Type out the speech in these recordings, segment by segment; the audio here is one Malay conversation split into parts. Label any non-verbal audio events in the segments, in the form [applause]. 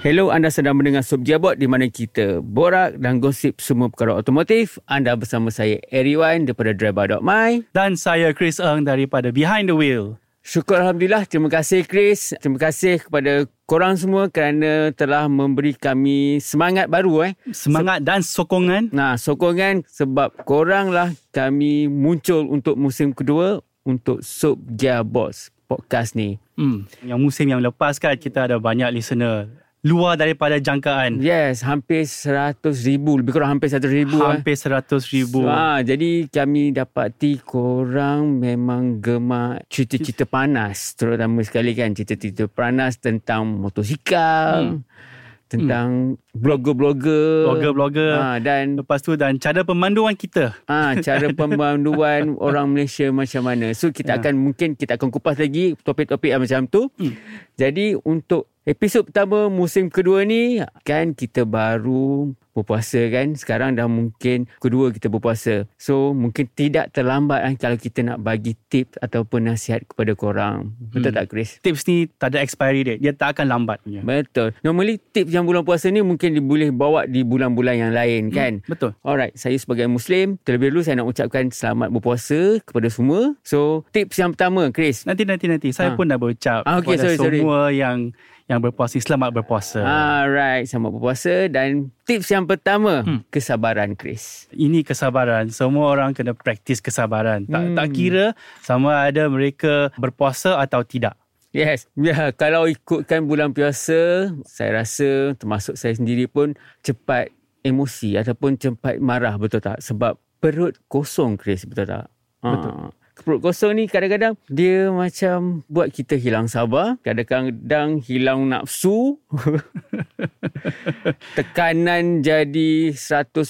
Hello, anda sedang mendengar Sub Jabot di mana kita borak dan gosip semua perkara otomotif. Anda bersama saya Eriwan daripada Driver.my. Dan saya Chris Eng daripada Behind the Wheel. Syukur Alhamdulillah. Terima kasih Chris. Terima kasih kepada korang semua kerana telah memberi kami semangat baru eh. Semangat dan sokongan. Nah, sokongan sebab korang lah kami muncul untuk musim kedua untuk Sub Gearbox podcast ni. Hmm. Yang musim yang lepas kan kita ada banyak listener luar daripada jangkaan. Yes, hampir 100 ribu. Lebih kurang hampir 100 ribu. eh. Hampir 100 ribu. Ah, jadi kami dapati korang memang gemar cerita-cerita panas. Terutama sekali kan cerita-cerita panas tentang motosikal. Hmm. Tentang blogger-blogger. Blogger-blogger. Ah, dan Lepas tu dan cara pemanduan kita. ah, cara pemanduan [laughs] orang Malaysia macam mana. So kita Ya. akan mungkin kita akan kupas lagi topik-topik yang macam tu. Hmm. Jadi untuk episod pertama musim kedua ni kan kita baru berpuasa kan. Sekarang dah mungkin kedua kita berpuasa. So mungkin tidak terlambat kan kalau kita nak bagi tips ataupun nasihat kepada korang. Betul Hmm. tak Chris? Tips ni tak ada expiry date. Dia tak akan lambat punya. Betul. Normally tips yang bulan puasa ni mungkin boleh bawa di bulan-bulan yang lain kan. Betul. Alright, saya sebagai Muslim, terlebih dahulu saya nak ucapkan selamat berpuasa kepada semua. So, tips yang pertama, Chris. Nanti nanti nanti saya Ah. pun dah berucap Ah, okay, kepada sorry, sorry. semua yang yang berpuasa selamat berpuasa. Alright, selamat berpuasa. Dan tips yang pertama, Hmm. kesabaran, Chris. Ini kesabaran. Semua orang kena praktis kesabaran. Tak Hmm. tak kira sama ada mereka berpuasa atau tidak. Yes, ya, kalau ikutkan bulan puasa, saya rasa termasuk saya sendiri pun cepat emosi ataupun cepat marah, betul tak? Sebab perut kosong, Chris, betul tak? Betul. Ah. Perut kosong ni kadang-kadang dia macam buat kita hilang sabar. Kadang-kadang hilang nafsu. [laughs] Tekanan jadi 100%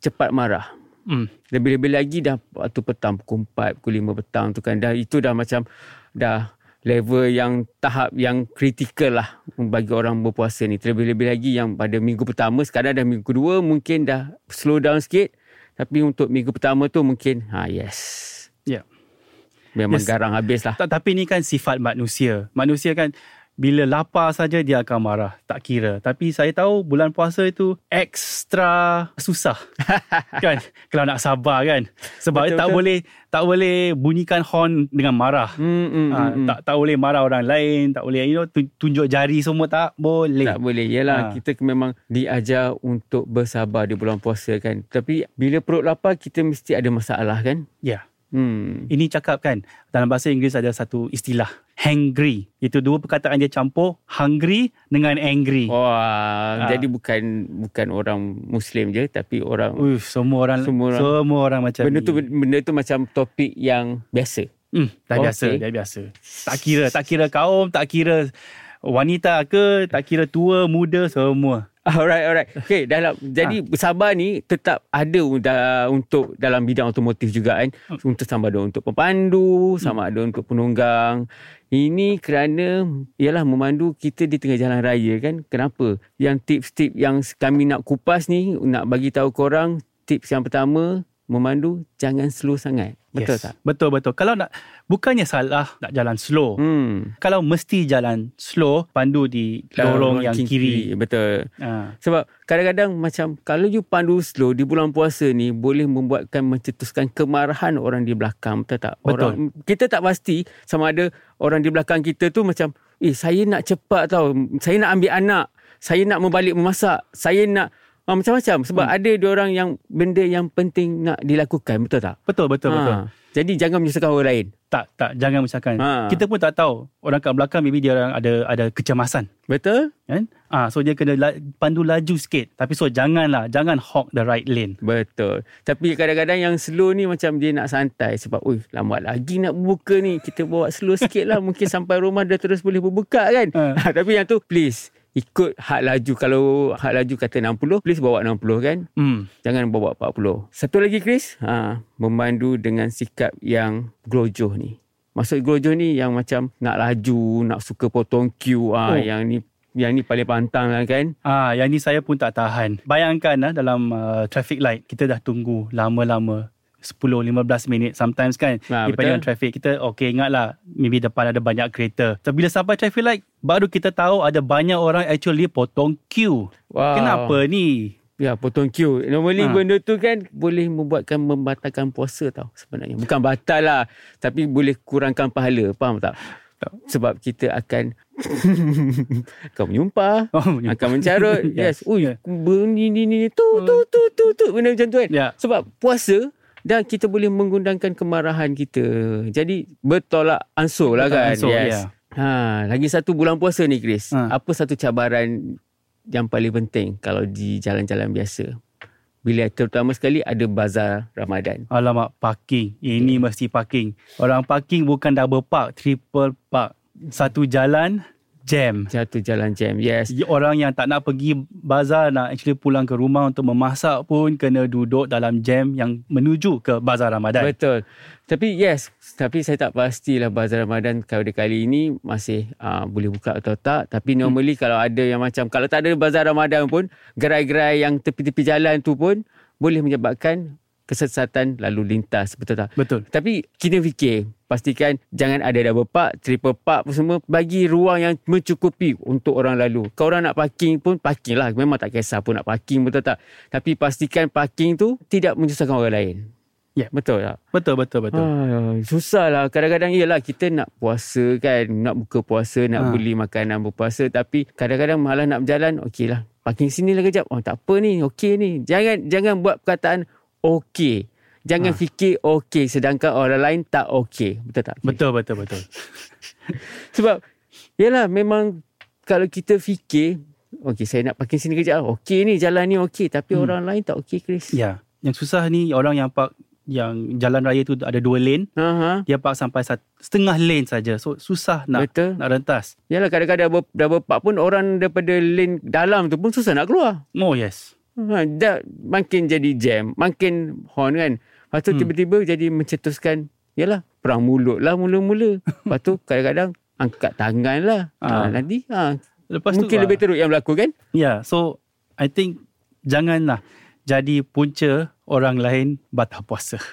cepat marah. Hmm. Lebih-lebih lagi dah waktu petang pukul 4, pukul 5 petang tu kan. Dah, itu dah macam dah level yang tahap yang kritikal lah bagi orang berpuasa ni. Terlebih-lebih lagi yang pada minggu pertama, sekarang dah minggu kedua mungkin dah slow down sikit. Tapi untuk minggu pertama tu mungkin, ha yes. Ya. Memang Yes. garang habis lah. Tapi ni kan sifat manusia. Manusia kan bila lapar saja dia akan marah. Tak kira. Tapi saya tahu bulan puasa itu ekstra susah. [laughs] kan? Kalau nak sabar kan. Sebab Betul, tak betul. boleh tak boleh bunyikan horn dengan marah. Hmm, hmm, Ha, hmm. tak tak boleh marah orang lain, tak boleh you know tu- tunjuk jari semua tak boleh. Tak boleh. Yelah, Ha. kita memang diajar untuk bersabar di bulan puasa kan. Tapi bila perut lapar, kita mesti ada masalah kan? Ya. Hmm. Ini cakap kan dalam bahasa Inggeris ada satu istilah hangry. Itu dua perkataan dia campur hungry dengan angry. Wah, Ah. jadi bukan bukan orang Muslim je tapi orang Uff, semua orang Semua semua orang- orang, macam benda ni. tu benda tu macam topik yang biasa. Hmm, dah Okey. biasa, dah biasa. Tak kira, tak kira kaum, tak kira wanita ke, tak kira tua, muda, semua. [laughs] Alright, alright. Okay, dalam jadi Ah. bersabar ni tetap ada untuk dalam bidang otomotif juga kan. Hmm. Untuk sama ada untuk pemandu, sama ada untuk penunggang. Ini kerana ialah memandu kita di tengah jalan raya kan. Kenapa? Yang tips-tips yang kami nak kupas ni nak bagi tahu korang tips yang pertama memandu jangan slow sangat. Betul Yes. tak? Betul, betul. Kalau nak, bukannya salah nak jalan slow. Hmm. Kalau mesti jalan slow, pandu di lorong yang kiri. Betul. Ha. Sebab kadang-kadang macam kalau you pandu slow di bulan puasa ni boleh membuatkan mencetuskan kemarahan orang di belakang betul tak? Betul. Orang kita tak pasti sama ada orang di belakang kita tu macam eh saya nak cepat tau. Saya nak ambil anak. Saya nak membalik memasak. Saya nak ah, macam-macam sebab Hmm. ada dia orang yang benda yang penting nak dilakukan betul tak? Betul, betul, Ha. betul. Jadi jangan menyusahkan orang lain. Tak, tak. Jangan misalkan. Ha. Kita pun tak tahu. Orang kat belakang maybe dia orang ada ada kecemasan. Betul? Kan? Ah, so dia kena la, pandu laju sikit. Tapi so janganlah. Jangan hog the right lane. Betul. Tapi kadang-kadang yang slow ni macam dia nak santai sebab oi lambat lagi nak berbuka ni. Kita bawa slow sikit lah mungkin sampai rumah dah terus boleh berbuka kan. Ha. [laughs] Ha. Tapi yang tu please ikut had laju. Kalau had laju kata 60, please bawa 60 kan. Hmm. Jangan bawa 40. Satu lagi Chris, ha, memandu dengan sikap yang glojoh ni. Maksud glojoh ni yang macam nak laju, nak suka potong queue. Ha, Oh. Yang ni yang ni paling pantang lah kan. Ah, yang ni saya pun tak tahan. Bayangkan ah dalam uh, traffic light kita dah tunggu lama-lama 10-15 minit sometimes kan Ah, depending betul. on traffic kita okay ingatlah maybe depan ada banyak kereta tapi bila sampai traffic light baru kita tahu ada banyak orang actually potong queue Wow. kenapa ni Ya, potong queue. Normally Ha. ha. benda tu kan boleh membuatkan membatalkan puasa tau sebenarnya. Bukan batal lah. Tapi boleh kurangkan pahala. Faham tak? Tak. Sebab kita akan [laughs] akan menyumpah, [laughs] oh, menyumpah. akan mencarut. [laughs] yes. Ui, Yeah. bunyi ni ni tu tu tu tu tu benda macam tu kan. Ya. Sebab puasa dan kita boleh menggunakan kemarahan kita. Jadi bertolak ansur lah kan. ansur, yes. ya. Ha, lagi satu bulan puasa ni Chris. Ha. Apa satu cabaran yang paling penting kalau di jalan-jalan biasa? Bila terutama sekali ada bazar Ramadan. Alamak parking Ini mesti parking Orang parking bukan double park Triple park Satu jalan Jam Satu jalan jam. Yes. Orang yang tak nak pergi bazar Nak actually pulang ke rumah Untuk memasak pun Kena duduk dalam jam Yang menuju ke bazar Ramadan Betul. Tapi yes, tapi saya tak pastilah bazar Ramadan kali kali ini masih uh, boleh buka atau tak. Tapi normally hmm. kalau ada yang macam kalau tak ada bazar Ramadan pun gerai-gerai yang tepi-tepi jalan tu pun boleh menyebabkan kesesatan lalu lintas betul tak? Betul Tapi kita fikir pastikan jangan ada double park, triple park pun semua bagi ruang yang mencukupi untuk orang lalu. Kalau orang nak parking pun parking lah. Memang tak kisah pun nak parking betul tak? Tapi pastikan parking tu tidak menyusahkan orang lain. Ya. Betul tak? Betul betul betul Ah, susah lah. Kadang-kadang yelah kita nak puasa kan. Nak buka puasa, nak Ha. beli makanan berpuasa. Tapi kadang-kadang malah nak berjalan. Okey lah. Parking sini lah kejap. Oh tak apa ni. Okey ni. Jangan jangan buat perkataan okey. Jangan Ha. fikir okey. Sedangkan orang lain tak okey. Betul tak? Betul betul betul [laughs] Sebab yelah memang kalau kita fikir. Okey saya nak parking sini kejap. Okey ni jalan ni okey. Tapi Hmm. orang lain tak okey Chris. Ya Yang susah ni Orang yang park Yang jalan raya tu Ada dua lane ha. Dia park sampai sat, Setengah lane saja So susah nak Betul. Nak rentas Yalah kadang-kadang double, double park pun orang daripada lane dalam tu pun susah nak keluar. Oh yes Ha, dah makin jadi jam, makin horn kan. Lepas tu Hmm. tiba-tiba jadi mencetuskan, yalah perang mulut lah mula-mula. Lepas tu [laughs] kadang-kadang angkat tangan lah. Ha. Ah. nanti ha, Lepas mungkin tu lebih teruk yang berlaku kan? Ya, so I think janganlah jadi punca orang lain batal puasa. [laughs]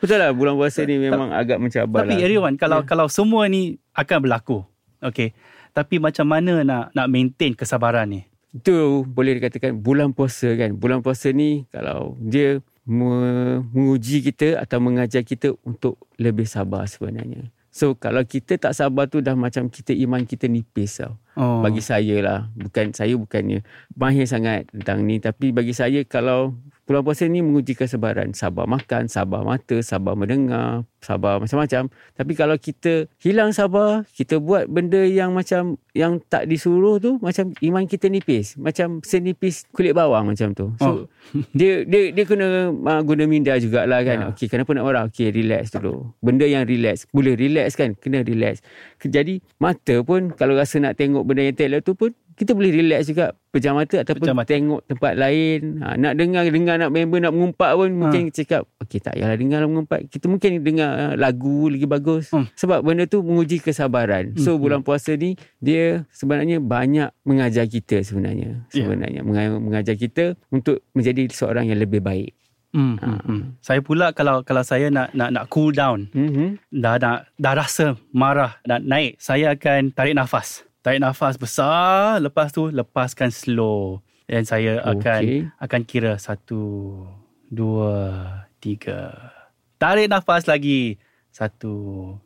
Betul lah bulan puasa ni memang agak mencabar Tapi lah. Eriwan, kalau Ya. kalau semua ni akan berlaku, okay. Tapi macam mana nak nak maintain kesabaran ni? Itu boleh dikatakan bulan puasa kan. Bulan puasa ni kalau dia me- menguji kita atau mengajar kita untuk lebih sabar sebenarnya. So kalau kita tak sabar tu dah macam kita iman kita nipis tau. Oh. Bagi saya lah. Bukan saya bukannya mahir sangat tentang ni. Tapi bagi saya kalau bulan puasa ni menguji kesabaran. Sabar makan, sabar mata, sabar mendengar, sabar macam-macam. Tapi kalau kita hilang sabar, kita buat benda yang macam yang tak disuruh tu macam iman kita nipis. Macam senipis kulit bawang macam tu. So Oh. [laughs] dia dia dia kena uh, guna minda jugalah kan. Ya. Okey, kenapa nak marah? Okey, relax dulu. Benda yang relax. Boleh relax kan? Kena relax. Jadi mata pun kalau rasa nak tengok benda yang elok tu pun kita boleh relax juga pejam mata ataupun Pejam mata. tengok tempat lain. Ha, nak dengar dengar nak member nak mengumpat pun mungkin cakap okey tak payahlah dengar lah mengumpat. Kita mungkin dengar uh, lagu lagi bagus. Hmm. Sebab benda tu menguji kesabaran. So Hmm. bulan puasa ni dia sebenarnya banyak mengajar kita sebenarnya. Ya. Sebenarnya Menga- mengajar kita untuk menjadi seorang yang lebih baik. Hmm, hmm, hmm. Saya pula kalau kalau saya nak nak nak cool down, Mhm. dah dah dah rasa marah nak naik, saya akan tarik nafas. Tarik nafas besar, lepas tu lepaskan slow. Dan saya akan Okey. akan kira satu, dua, tiga. Tarik nafas lagi. Satu,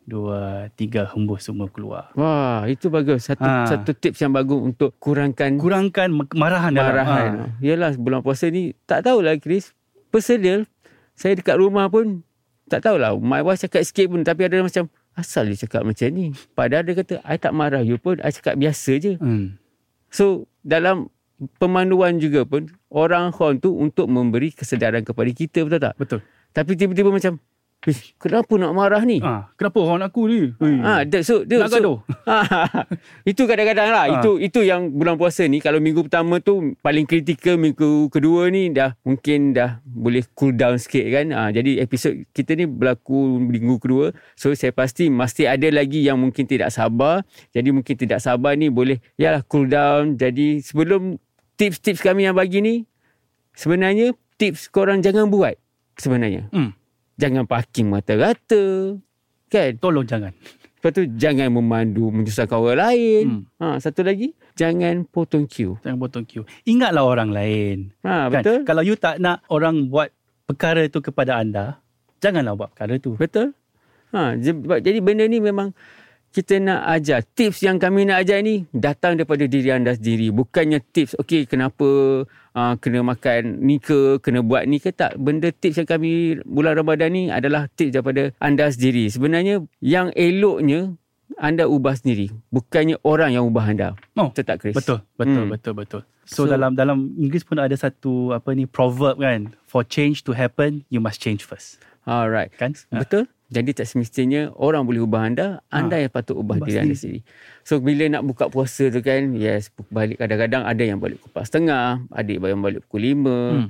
dua, tiga. Hembus semua keluar. Wah, itu bagus. Satu Ha. satu tips yang bagus untuk kurangkan Kurangkan dalam. marahan. Ha. Yalah bulan puasa ni tak tahulah Chris. Personal saya dekat rumah pun tak tahulah. My wife cakap sikit pun tapi ada macam asal dia cakap macam ni. Padahal dia kata I tak marah you pun. I cakap biasa je. Hmm. So dalam pemanduan juga pun orang horn tu untuk memberi kesedaran kepada kita betul tak? Betul. Tapi tiba-tiba macam "Ish, kenapa nak marah ni? Ah, kenapa kawan aku ni? Ui. Ah, that, so, dia, Nak so, gaduh. [laughs] itu kadang-kadang lah. Ah. Itu itu yang bulan puasa ni. Kalau minggu pertama tu paling kritikal, minggu kedua ni dah mungkin dah boleh cool down sikit kan. Ah, jadi episod kita ni berlaku minggu kedua. So saya pasti mesti ada lagi yang mungkin tidak sabar. Jadi mungkin tidak sabar ni boleh yalah cool down. Jadi sebelum tips-tips kami yang bagi ni sebenarnya tips korang jangan buat sebenarnya. Hmm. Jangan parking mata-rata. Kan? Tolong jangan. Lepas tu jangan memandu menyusahkan orang lain. Hmm. Ha, satu lagi jangan potong queue. Jangan potong queue. Ingatlah orang lain. Ha, kan? betul? Kalau you tak nak orang buat perkara tu kepada anda, janganlah buat perkara tu. Betul? Ha, jadi benda ni memang kita nak ajar. Tips yang kami nak ajar ni datang daripada diri anda sendiri. Bukannya tips, okey kenapa uh, kena makan ni ke, kena buat ni ke. Tak, benda tips yang kami bulan Ramadan ni adalah tips daripada anda sendiri. Sebenarnya yang eloknya anda ubah sendiri. Bukannya orang yang ubah anda. Oh, Betul tak Chris? Betul, betul, Hmm. betul, betul. So, So- dalam dalam Inggeris pun ada satu apa ni proverb kan, for change to happen, you must change first. Alright. Kan? Betul. Jadi tak semestinya orang boleh ubah anda, anda yang patut ubah, Ubah diri anda sendiri. So bila nak buka puasa tu kan, yes, balik kadang-kadang ada yang balik pukul 4.30, ada yang balik pukul 5, Hmm.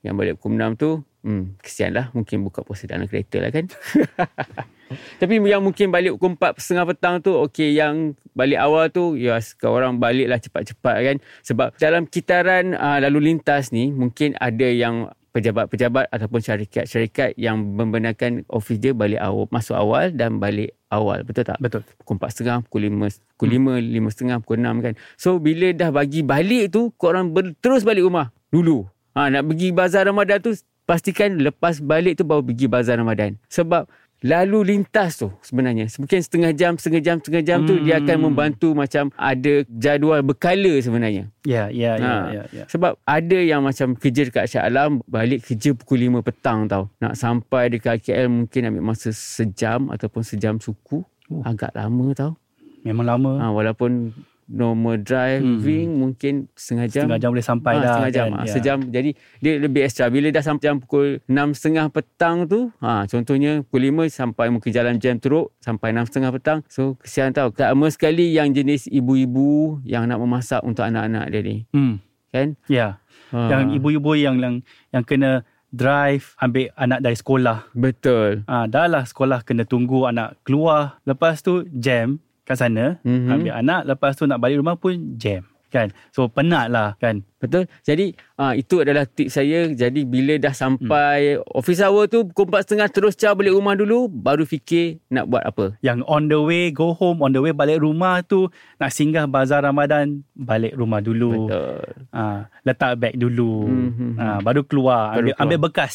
yang balik pukul 6 tu, hmm, kesian lah mungkin buka puasa dalam kereta lah kan. [laughs] Tapi yang mungkin balik pukul 4.30 petang tu, okey yang balik awal tu, yes, kau orang balik lah cepat-cepat kan. Sebab dalam kitaran uh, lalu lintas ni, mungkin ada yang pejabat-pejabat ataupun syarikat-syarikat yang membenarkan office dia balik awal, masuk awal dan balik awal. Betul tak? Betul. Pukul 4.30, pukul 5, pukul 5, 5.30, pukul 6 kan. So bila dah bagi balik tu, korang ber, terus balik rumah dulu. Ha, nak pergi bazar Ramadan tu, pastikan lepas balik tu baru pergi bazar Ramadan. Sebab lalu lintas tu sebenarnya. Mungkin setengah jam, setengah jam, setengah jam tu dia akan Hmm. membantu macam ada jadual berkala sebenarnya. Ya, ya, ya, Ha. ya, ya. Sebab ada yang macam kerja dekat Shah Alam balik kerja pukul 5 petang tau. Nak sampai dekat KL mungkin ambil masa sejam ataupun sejam suku. Oh. Agak lama tau. Memang lama. Ha, walaupun normal driving hmm. mungkin setengah jam. Setengah jam boleh sampai Ah, dah. setengah jam. kan? Ha. Sejam. Jadi dia lebih extra. Bila dah sampai jam pukul 6.30 petang tu. Ha, contohnya pukul 5 sampai mungkin jalan jam teruk. Sampai 6.30 petang. So kesian tau. Lama sekali yang jenis ibu-ibu yang nak memasak untuk anak-anak dia ni. Hmm. Kan? Ya. Ha. Yang ibu-ibu yang yang yang kena drive ambil anak dari sekolah. Betul. Ah, dah lah sekolah kena tunggu anak keluar. Lepas tu jam kat sana, Mhm. mm-hmm. ambil anak. Lepas tu nak balik rumah pun jam. Kan? So penat lah kan. Betul. Jadi uh, itu adalah tips saya. Jadi bila dah sampai hmm. office hour tu pukul 4.30 terus car balik rumah dulu baru fikir nak buat apa. Yang on the way go home, on the way balik rumah tu nak singgah bazar Ramadan, balik rumah dulu. Betul. Ah, letak beg dulu. Mhm. Ah, baru keluar, ambil, Baru keluar. ambil bekas.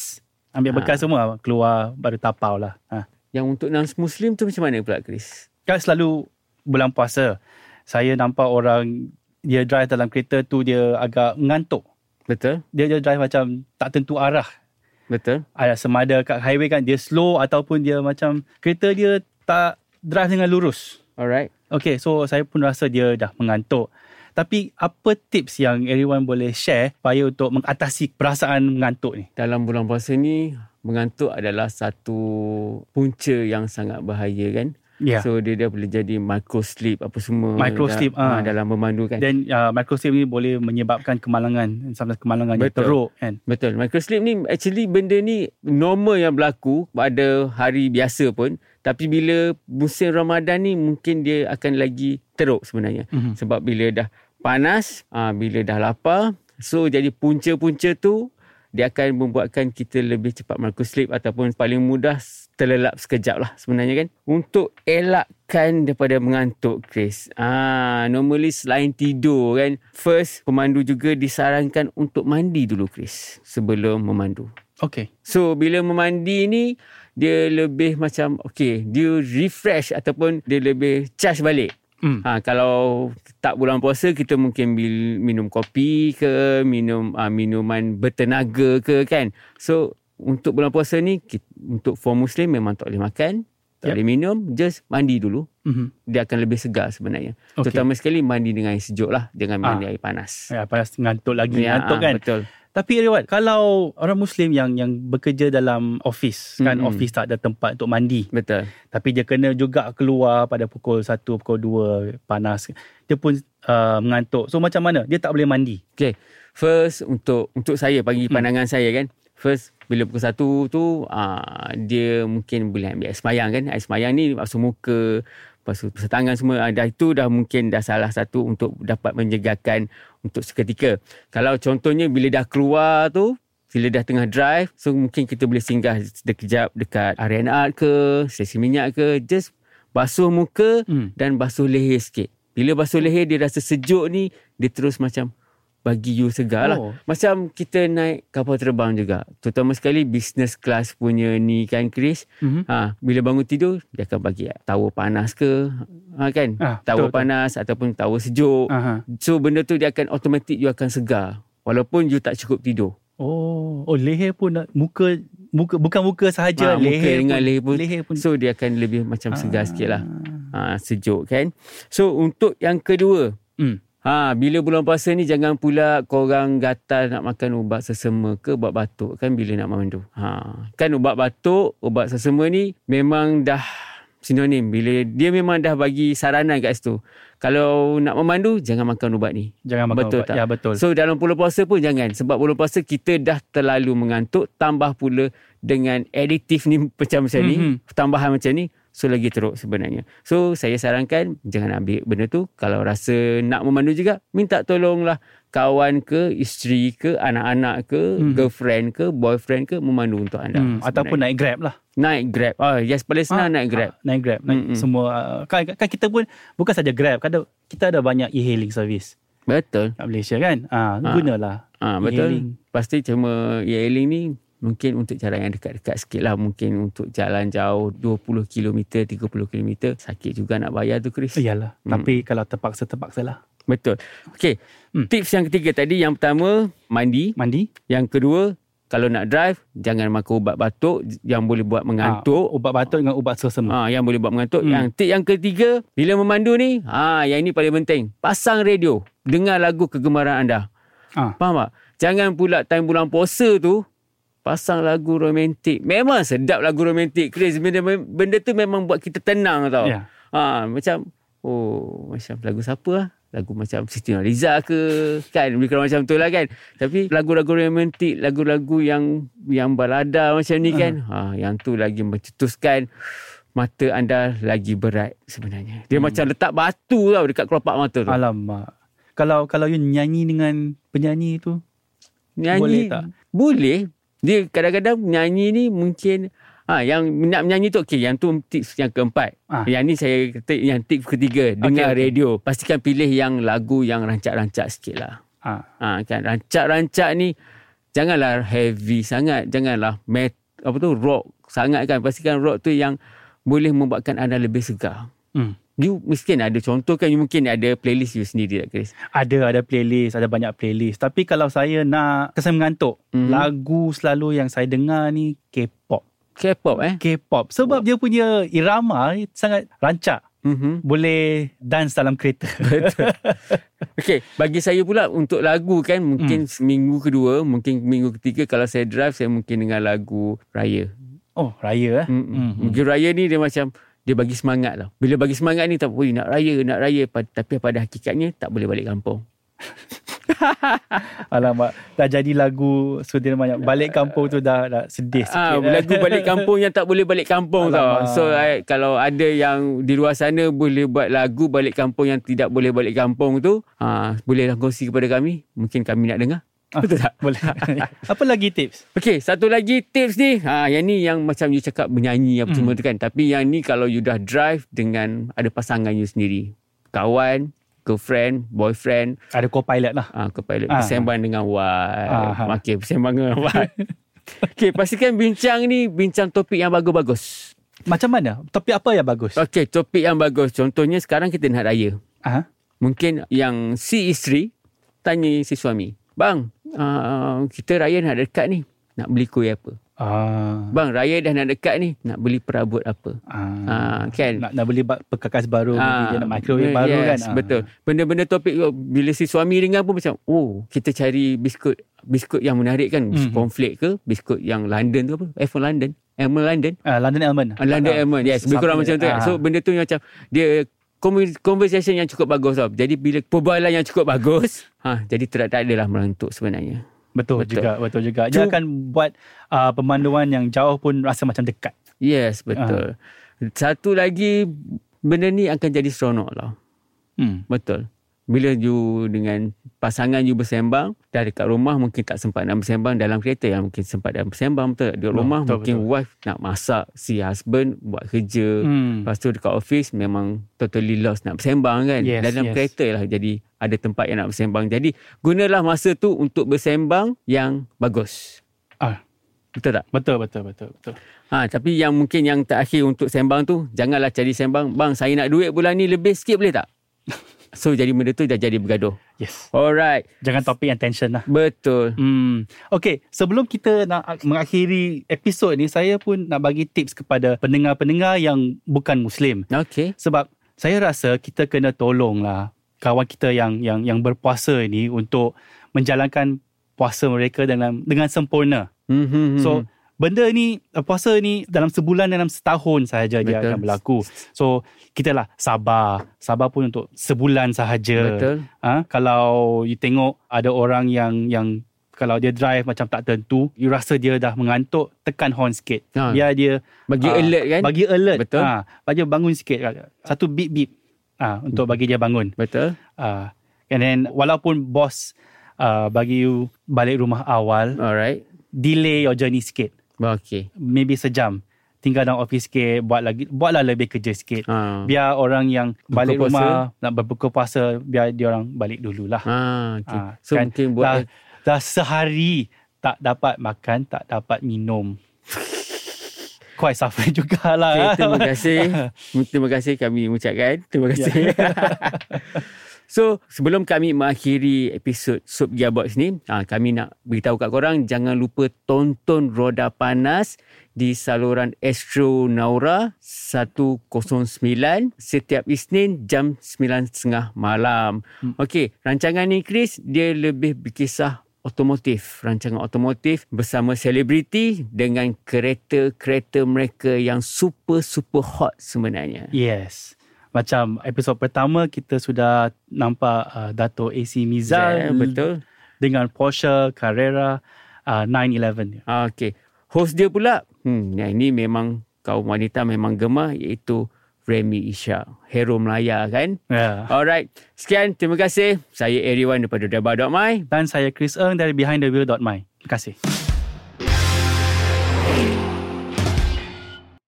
Ambil bekas Ah. semua keluar baru tapau lah. Ah. Yang untuk non-Muslim tu macam mana pula Chris? Kan selalu bulan puasa, saya nampak orang dia drive dalam kereta tu dia agak ngantuk. Betul? Dia dia drive macam tak tentu arah. Betul? Ada semada kat highway kan dia slow ataupun dia macam kereta dia tak drive dengan lurus. Alright. Okay, so saya pun rasa dia dah mengantuk. Tapi apa tips yang everyone boleh share supaya untuk mengatasi perasaan mengantuk ni? Dalam bulan puasa ni mengantuk adalah satu punca yang sangat bahaya kan. Ya. So dia dia boleh jadi micro sleep apa semua Micro sleep, ah. ah, dalam memandu kan. Dan uh, microsleep ni boleh menyebabkan kemalangan, sometimes kemalangan yang Betul. teruk kan. Betul. Microsleep ni actually benda ni normal yang berlaku pada hari biasa pun. Tapi bila musim Ramadan ni mungkin dia akan lagi teruk sebenarnya. Mhm. Sebab bila dah panas, ah bila dah lapar, so jadi punca-punca tu dia akan membuatkan kita lebih cepat microsleep ataupun paling mudah terlelap sekejap lah sebenarnya kan. Untuk elakkan daripada mengantuk Chris. Ah, normally selain tidur kan, first pemandu juga disarankan untuk mandi dulu Chris sebelum memandu. Okay. So bila memandi ni dia lebih macam okay dia refresh ataupun dia lebih charge balik. Hmm. Ha kalau tak bulan puasa kita mungkin minum kopi ke minum uh, minuman bertenaga ke kan. So untuk bulan puasa ni kita, untuk for muslim memang tak boleh makan, Yep. tak boleh minum, just mandi dulu. Mhm. Dia akan lebih segar sebenarnya. Okay. Terutama sekali mandi dengan air sejuk lah, jangan mandi Ah. air panas. Ya, panas ngantuk lagi, Ya, ngantuk ah, kan. Betul. Tapi Riwat, kalau orang Muslim yang yang bekerja dalam office, kan Mm-mm. office tak ada tempat untuk mandi. Betul. Tapi dia kena juga keluar pada pukul 1, pukul 2, panas. Dia pun uh, mengantuk. So macam mana? Dia tak boleh mandi. Okay. First untuk untuk saya bagi Hmm. pandangan saya kan. First bila pukul satu tu uh, dia mungkin boleh ambil air semayang kan. Air semayang ni basuh muka, basuh basuh tangan semua. Uh, dah itu dah mungkin dah salah satu untuk dapat menjegakan untuk seketika. Kalau contohnya bila dah keluar tu bila dah tengah drive so mungkin kita boleh singgah sekejap dekat Art ke, stesen minyak ke, just basuh muka Hmm. dan basuh leher sikit. Bila basuh leher dia rasa sejuk ni dia terus macam bagi you segar lah. Oh. Macam kita naik kapal terbang juga. Terutama sekali business class punya ni kan Chris. Mm-hmm. Ha, bila bangun tidur dia akan bagi tower panas ke. Ha, kan? Ah, tower betul, betul. panas ataupun tower sejuk. Aha. So benda tu dia akan automatic you akan segar. Walaupun you tak cukup tidur. Oh, oh leher pun nak muka muka bukan muka sahaja Ha, muka leher dengan pun, leher pun. leher pun So dia akan lebih macam segar. Ah. Ha, sejuk kan. So untuk yang kedua. Hmm. Ha, bila bulan puasa ni jangan pula korang gatal nak makan ubat sesama ke ubat batuk kan bila nak memandu. Ha, kan ubat batuk, ubat sesama ni memang dah sinonim. Bila dia memang dah bagi saranan kat situ. Kalau nak memandu jangan makan ubat ni. Jangan makan Betul ubat. tak? Ya betul. So dalam bulan puasa pun jangan sebab bulan puasa kita dah terlalu mengantuk tambah pula dengan aditif ni [laughs] macam macam ni, Mhm. tambahan macam ni so lagi teruk sebenarnya. So saya sarankan jangan ambil benda tu kalau rasa nak memandu juga minta tolonglah kawan ke, isteri ke, anak-anak ke, Mhm. girlfriend ke, boyfriend ke memandu untuk anda. hmm, ataupun naik Grab lah. naik Grab. Oh, yes paling senang Ah, naik Grab. ah, naik Grab. Naik Mm-mm. semua uh, kan, kan kita pun bukan saja Grab, kadang kita ada banyak e-hailing service Betul. kat Malaysia kan. Ah, Ah. gunalah. Ah E-hailing. betul. Pasti cuma e-hailing ni mungkin untuk jalan yang dekat-dekat sikit lah. Mungkin untuk jalan jauh 20 km, 30 km. Sakit juga nak bayar tu Chris. Iyalah. Hmm. Tapi kalau terpaksa terpaksa lah. Betul. Okey. Hmm. Tips yang ketiga tadi yang pertama mandi. Mandi. Yang kedua kalau nak drive jangan makan ubat batuk yang boleh buat mengantuk. Ah, ubat batuk dengan ubat sesama. Ah, yang boleh buat mengantuk. Hmm. Yang tip yang ketiga, bila memandu ni, ah, yang ini paling penting. Pasang radio. Dengar lagu kegemaran anda. Ah. Faham tak? Jangan pula time bulan puasa tu pasang lagu romantik. Memang sedap lagu romantik. Chris, benda, benda tu memang buat kita tenang tau. Ya. Ha, macam oh macam lagu siapa lah? Lagu macam Siti Nurhaliza ke kan lebih kurang macam tu lah kan. Tapi lagu-lagu romantik, lagu-lagu yang yang balada macam ni kan. Ha, yang tu lagi mencetuskan mata anda lagi berat sebenarnya. Dia Hmm. macam letak batu tau dekat kelopak mata tu. Alamak. Kalau kalau you nyanyi dengan penyanyi tu, Nyanyi Boleh tak? Boleh. Dia kadang-kadang nyanyi ni mungkin ha yang nak menyanyi tu okey yang tu tips yang keempat. Ah. Yang ni saya kata yang tips ketiga dengar okey. radio. Pastikan pilih yang lagu yang rancak-rancak sikit lah. ah, Ha kan rancak-rancak ni janganlah heavy sangat, janganlah met apa tu rock sangat kan. Pastikan rock tu yang boleh membuatkan anda lebih segar. hmm. You mungkin ada contoh kan you mungkin ada playlist you sendiri tak Chris? ada ada playlist, ada banyak playlist. Tapi kalau saya nak kesan mengantuk, Mhm. lagu selalu yang saya dengar ni K-pop. K-pop eh. K-pop sebab dia punya irama sangat rancak. Mhm. Boleh dance dalam kereta. [laughs] Betul. Okey, bagi saya pula untuk lagu kan mungkin Hmm. seminggu kedua, mungkin minggu ketiga kalau saya drive saya mungkin dengar lagu raya. Oh, raya eh. Hmm. Mhm. Mungkin raya ni dia macam dia bagi semangat lah. Bila bagi semangat ni tak boleh nak raya, nak raya tapi pada hakikatnya tak boleh balik kampung. [laughs] Alamak, dah jadi lagu Sudir banyak. Balik kampung tu dah, dah sedih sikit. Ah, eh. lagu balik kampung yang tak boleh balik kampung tau. Alamak. So I, kalau ada yang di luar sana boleh buat lagu balik kampung yang tidak boleh balik kampung tu, ah bolehlah kongsi kepada kami. Mungkin kami nak dengar. Ah, Betul tak? Boleh. [laughs] Apa lagi tips? Okey, satu lagi tips ni. Ha, yang ni yang macam you cakap bernyanyi apa Hmm. semua tu kan. Tapi yang ni kalau you dah drive dengan ada pasangan you sendiri. Kawan, girlfriend, boyfriend, Ada co-pilot lah. ah, kepala Ah. bersembang dengan wife. Ah. Okey, bersembang dengan [laughs] wife. Okey, pastikan bincang ni bincang topik yang bagus-bagus. Macam mana? Topik apa yang bagus? Okey, topik yang bagus. Contohnya sekarang kita nak raya. Ah, Mungkin yang si isteri tanya si suami, "Bang, uh, kita raya nak dekat ni. nak beli kuih apa. Ah. Bang, raya dah nak dekat ni, nak beli perabot apa. Ah. Ah, kan? Nak, nak beli perkakas baru, Ah, dia nak microwave yes, baru kan. Ah. Betul. Benda-benda topik bila si suami dengar pun macam, oh, kita cari biskut biskut yang menarik kan. Biskut Mhm. cornflake ke, biskut yang London tu apa? F1 London. Elmer London. Ah, London Almond. Ah, London Ah, Elmer. Yes, lebih kurang macam tu. kan. like- So, ah. benda tu macam, dia conversation yang cukup bagus tau. Jadi, bila perbualan yang cukup bagus, ha, jadi tak, tak adalah merantuk sebenarnya. Betul, Betul. juga, betul juga. Dia Cu- akan buat uh, pemanduan yang jauh pun rasa macam dekat. Yes, betul. Satu lagi, benda ni akan jadi seronok lah. Hmm. Betul. Bila you dengan pasangan you bersembang, dah dekat rumah mungkin tak sempat nak bersembang dalam kereta yang mungkin sempat dalam bersembang betul. Di Oh, rumah betul, mungkin wife nak masak, si husband buat kerja. Hmm. Lepas tu dekat office memang totally lost nak bersembang kan. Yes, dalam yes. kereta lah jadi ada tempat yang nak bersembang. Jadi gunalah masa tu untuk bersembang yang bagus. Ah. Betul tak? Betul, betul, betul, betul. Ha, tapi yang mungkin yang terakhir untuk sembang tu, janganlah cari sembang. Bang, saya nak duit bulan ni lebih sikit boleh tak? [laughs] So, jadi benda tu dah jadi bergaduh. Yes. Alright. Jangan topik yang tension lah. Betul. Hmm. Okay, sebelum kita nak mengakhiri episod ni, saya pun nak bagi tips kepada pendengar-pendengar yang bukan Muslim. Okay. Sebab saya rasa kita kena tolong lah kawan kita yang yang yang berpuasa ni untuk menjalankan puasa mereka dengan dengan sempurna. Mm-hmm. So benda ni uh, puasa ni dalam sebulan dalam setahun sahaja dia Betul. akan berlaku. So kita lah sabar. Sabar pun untuk sebulan sahaja. Betul. Ha? Kalau you tengok ada orang yang yang kalau dia drive macam tak tentu, you rasa dia dah mengantuk, tekan horn sikit. Ha. Biar dia Bagi ah, alert kan? Bagi alert. Betul. Ha, bagi dia bangun sikit. Satu beep beep. Ah, untuk bagi dia bangun. Betul. Ah, and then walaupun bos uh, bagi you balik rumah awal, Alright. delay your journey sikit. Okay. Maybe sejam. Tinggal dalam office sikit, buat lagi buatlah lebih kerja sikit. Ha. Biar orang yang Buka balik puasa. rumah nak berbuka puasa, biar dia orang balik dululah. Ha, okay. Ah, so, kan mungkin buat... dah, dah sehari tak dapat makan, tak dapat minum. [laughs] Quite suffering jugalah. Okay, terima [laughs] kasih. terima kasih kami ucapkan. Terima kasih. [laughs] so, sebelum kami mengakhiri episod Sup Gearbox ni, ha, kami nak beritahu kat korang, jangan lupa tonton Roda Panas di saluran Astro Naura 109 setiap Isnin jam 9.30 malam. Hmm. Okey, rancangan ni Chris, dia lebih berkisah otomotif, rancangan otomotif bersama selebriti dengan kereta-kereta mereka yang super-super hot sebenarnya. Yes. Macam episod pertama kita sudah nampak uh, Dato AC Mizal Ya, betul. dengan Porsche Carrera uh, 911 dia. Ah, Okey. Host dia pula, hmm, yang ini memang kaum wanita memang gemar iaitu Remy Isha. Hero Melaya kan? Yeah. Alright. Sekian. Terima kasih. Saya Eriwan daripada Deba.my. Dan saya Chris Eng dari behindthewheel.my. Terima kasih.